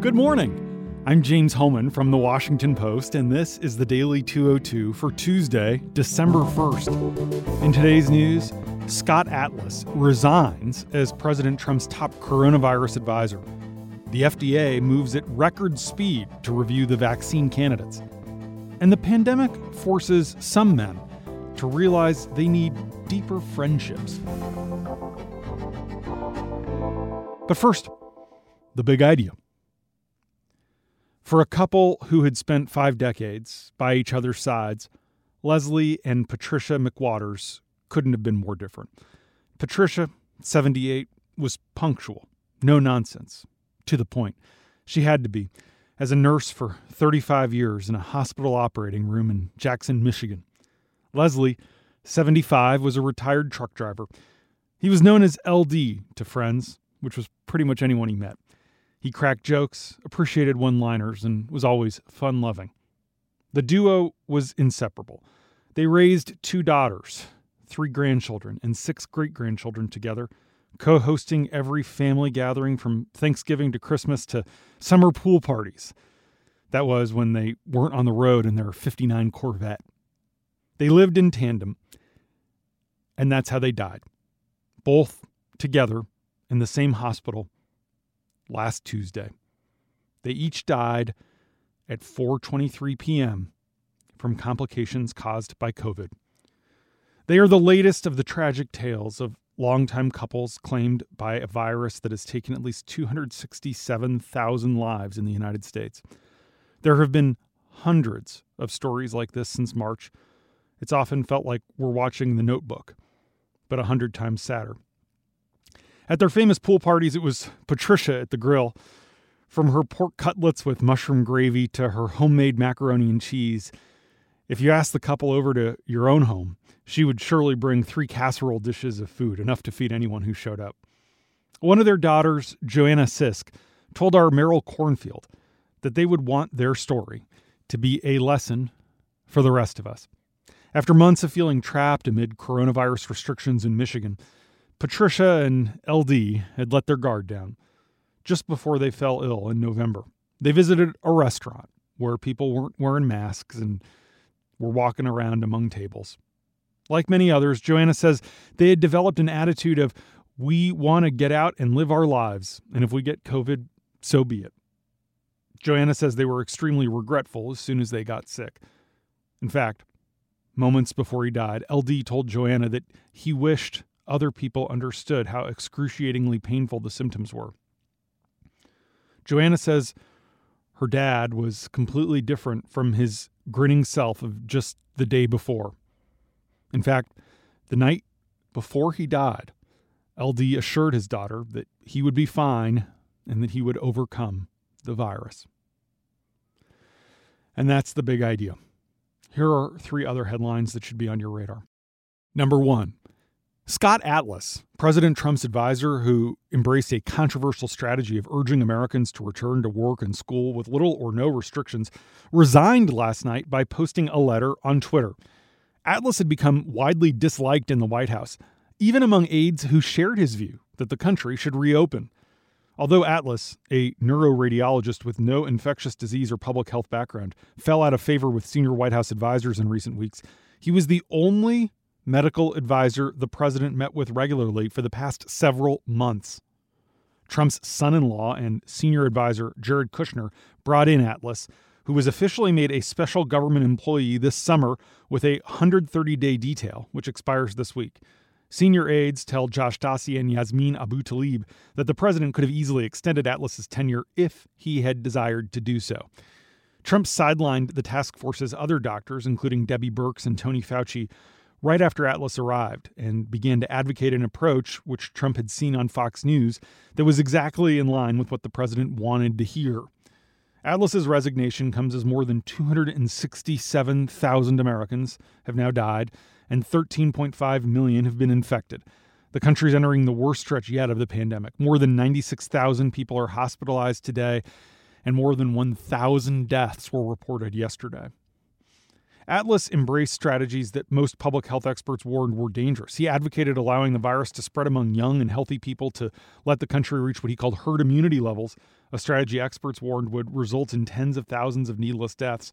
Good morning. I'm James Hohmann from the Washington Post, and this is the Daily 202 for Tuesday, December 1st. In today's news, Scott Atlas resigns as President Trump's top coronavirus advisor. The FDA moves at record speed to review the vaccine candidates. And the pandemic forces some men to realize they need deeper friendships. But first, the big idea. For a couple who had spent five decades by each other's sides, Leslie and Patricia McWatters couldn't have been more different. Patricia, 78, was punctual, no nonsense, to the point. She had to be, as a nurse for 35 years in a hospital operating room in Jackson, Michigan. Leslie, 75, was a retired truck driver. He was known as LD to friends, which was pretty much anyone he met. He cracked jokes, appreciated one liners, and was always fun loving. The duo was inseparable. They raised two daughters, three grandchildren, and six great grandchildren together, co hosting every family gathering from Thanksgiving to Christmas to summer pool parties. That was when they weren't on the road in their 59 Corvette. They lived in tandem, and that's how they died. Both together in the same hospital last Tuesday. They each died at 4:23 p.m. from complications caused by COVID. They are the latest of the tragic tales of longtime couples claimed by a virus that has taken at least 267,000 lives in the United States. There have been hundreds of stories like this since March. It's often felt like we're watching The Notebook, but a hundred times sadder. At their famous pool parties, it was Patricia at the grill. From her pork cutlets with mushroom gravy to her homemade macaroni and cheese. If you asked the couple over to your own home, she would surely bring three casserole dishes of food, enough to feed anyone who showed up. One of their daughters, Joanna Sisk, told our Meryl Kornfield that they would want their story to be a lesson for the rest of us. After months of feeling trapped amid coronavirus restrictions in Michigan, Patricia and LD had let their guard down just before they fell ill in November. They visited a restaurant where people weren't wearing masks and were walking around among tables. Like many others, Joanna says they had developed an attitude of, we want to get out and live our lives, and if we get COVID, so be it. Joanna says they were extremely regretful as soon as they got sick. In fact, moments before he died, LD told Joanna that he wished other people understood how excruciatingly painful the symptoms were. Joanna says her dad was completely different from his grinning self of just the day before. In fact, the night before he died, LD assured his daughter that he would be fine and that he would overcome the virus. And that's the big idea. Here are three other headlines that should be on your radar. Number one, Scott Atlas, President Trump's advisor who embraced a controversial strategy of urging Americans to return to work and school with little or no restrictions, resigned last night by posting a letter on Twitter. Atlas had become widely disliked in the White House, even among aides who shared his view that the country should reopen. Although Atlas, a neuroradiologist with no infectious disease or public health background, fell out of favor with senior White House advisors in recent weeks, he was the only medical advisor the president met with regularly for the past several months. Trump's son in law and senior advisor Jared Kushner brought in Atlas, who was officially made a special government employee this summer with a 130 day detail, which expires this week. Senior aides tell Josh Dawsey and Yasmin Abutaleb that the president could have easily extended Atlas's tenure if he had desired to do so. Trump sidelined the task force's other doctors, including Debbie Birx and Tony Fauci, right after Atlas arrived and began to advocate an approach which Trump had seen on Fox News that was exactly in line with what the president wanted to hear. Atlas's resignation comes as more than 267,000 Americans have now died and 13.5 million have been infected. The country is entering the worst stretch yet of the pandemic. More than 96,000 people are hospitalized today, and more than 1,000 deaths were reported yesterday. Atlas embraced strategies that most public health experts warned were dangerous. He advocated allowing the virus to spread among young and healthy people to let the country reach what he called herd immunity levels, a strategy experts warned would result in tens of thousands of needless deaths.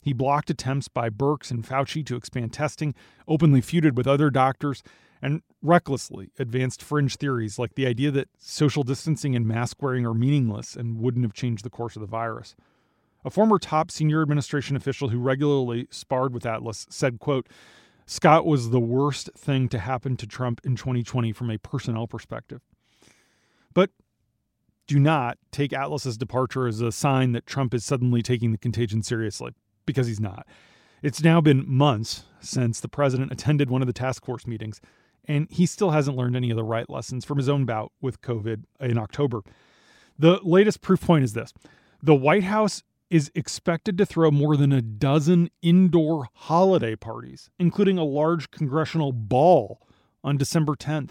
He blocked attempts by Birx and Fauci to expand testing, openly feuded with other doctors, and recklessly advanced fringe theories like the idea that social distancing and mask wearing are meaningless and wouldn't have changed the course of the virus. A former top senior administration official who regularly sparred with Atlas said, quote, Scott was the worst thing to happen to Trump in 2020 from a personnel perspective. But do not take Atlas's departure as a sign that Trump is suddenly taking the contagion seriously, because he's not. It's now been months since the president attended one of the task force meetings, and he still hasn't learned any of the right lessons from his own bout with COVID in October. The latest proof point is this the White House is expected to throw more than a dozen indoor holiday parties, including a large congressional ball on December 10th.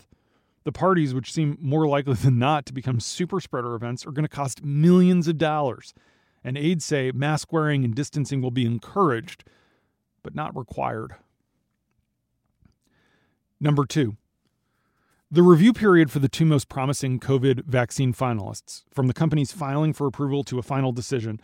The parties, which seem more likely than not to become super spreader events, are going to cost millions of dollars. And aides say mask wearing and distancing will be encouraged, but not required. Number two, the review period for the two most promising COVID vaccine finalists, from the company's filing for approval to a final decision,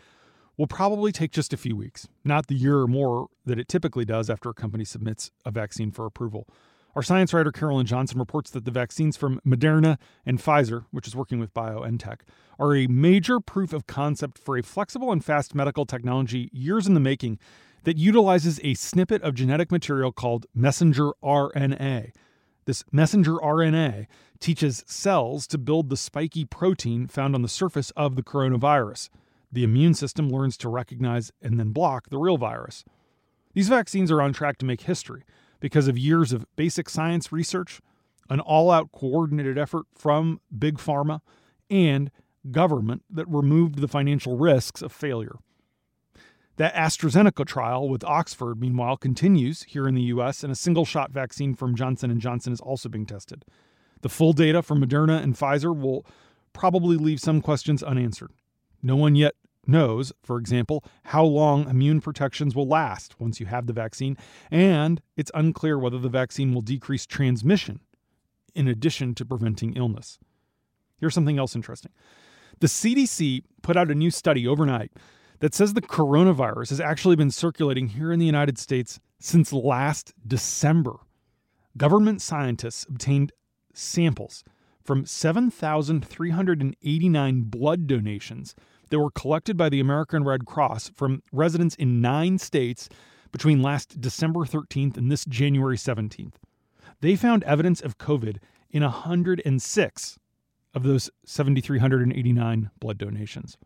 will probably take just a few weeks, not the year or more that it typically does after a company submits a vaccine for approval. Our science writer Carolyn Johnson reports that the vaccines from Moderna and Pfizer, which is working with BioNTech, are a major proof of concept for a flexible and fast medical technology years in the making that utilizes a snippet of genetic material called messenger RNA. This messenger RNA teaches cells to build the spiky protein found on the surface of the coronavirus the immune system learns to recognize and then block the real virus. These vaccines are on track to make history because of years of basic science research, an all out coordinated effort from Big Pharma, and government that removed the financial risks of failure. That AstraZeneca trial with Oxford, meanwhile, continues here in the US, and a single shot vaccine from Johnson & Johnson is also being tested. The full data from Moderna and Pfizer will probably leave some questions unanswered. No one yet knows, for example, how long immune protections will last once you have the vaccine, and it's unclear whether the vaccine will decrease transmission in addition to preventing illness. Here's something else interesting the CDC put out a new study overnight that says the coronavirus has actually been circulating here in the United States since last December. Government scientists obtained samples from 7,389 blood donations that were collected by the American Red Cross from residents in nine states between last December 13th and this January 17th. They found evidence of COVID in 106 of those 7,389 blood donations.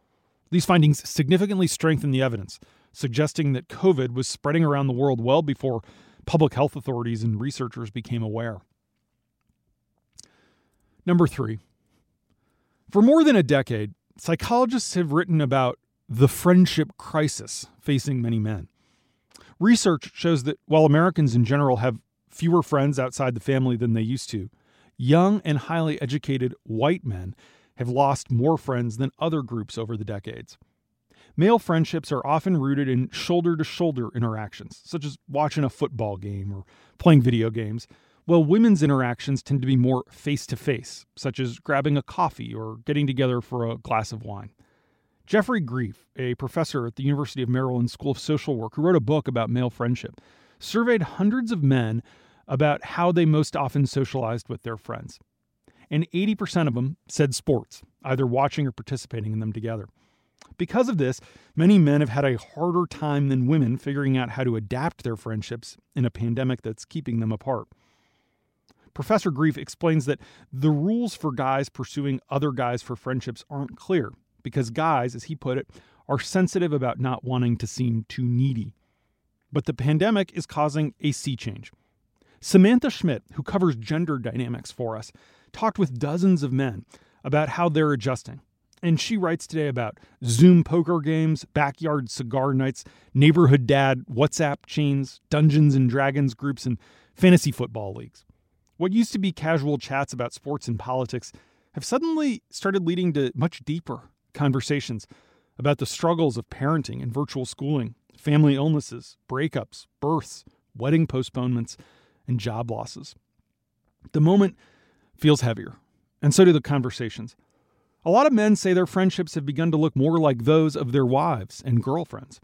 These findings significantly strengthen the evidence, suggesting that COVID was spreading around the world well before public health authorities and researchers became aware. Number three, for more than a decade, psychologists have written about the friendship crisis facing many men. Research shows that while Americans in general have fewer friends outside the family than they used to, young and highly educated white men have lost more friends than other groups over the decades. Male friendships are often rooted in shoulder to shoulder interactions, such as watching a football game or playing video games, well, women's interactions tend to be more face to face, such as grabbing a coffee or getting together for a glass of wine. Geoffrey Greif, a professor at the University of Maryland School of Social Work who wrote a book about male friendship, surveyed hundreds of men about how they most often socialized with their friends. And 80% of them said sports, either watching or participating in them together. Because of this, many men have had a harder time than women figuring out how to adapt their friendships in a pandemic that's keeping them apart. Professor Greif explains that the rules for guys pursuing other guys for friendships aren't clear because guys, as he put it, are sensitive about not wanting to seem too needy. But the pandemic is causing a sea change. Samantha Schmidt, who covers gender dynamics for us, talked with dozens of men about how they're adjusting. And she writes today about Zoom poker games, backyard cigar nights, neighborhood dad WhatsApp chains, Dungeons and Dragons groups, and fantasy football leagues. What used to be casual chats about sports and politics have suddenly started leading to much deeper conversations about the struggles of parenting and virtual schooling, family illnesses, breakups, births, wedding postponements, and job losses. The moment feels heavier, and so do the conversations. A lot of men say their friendships have begun to look more like those of their wives and girlfriends.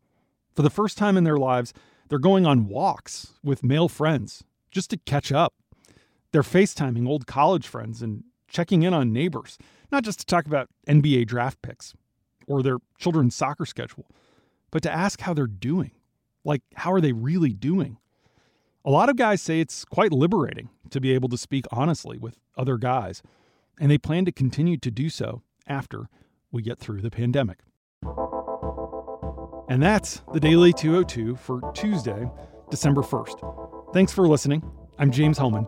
For the first time in their lives, they're going on walks with male friends just to catch up. They're FaceTiming old college friends and checking in on neighbors, not just to talk about NBA draft picks or their children's soccer schedule, but to ask how they're doing. Like, how are they really doing? A lot of guys say it's quite liberating to be able to speak honestly with other guys, and they plan to continue to do so after we get through the pandemic. And that's the Daily 202 for Tuesday, December 1st. Thanks for listening. I'm James Hohmann.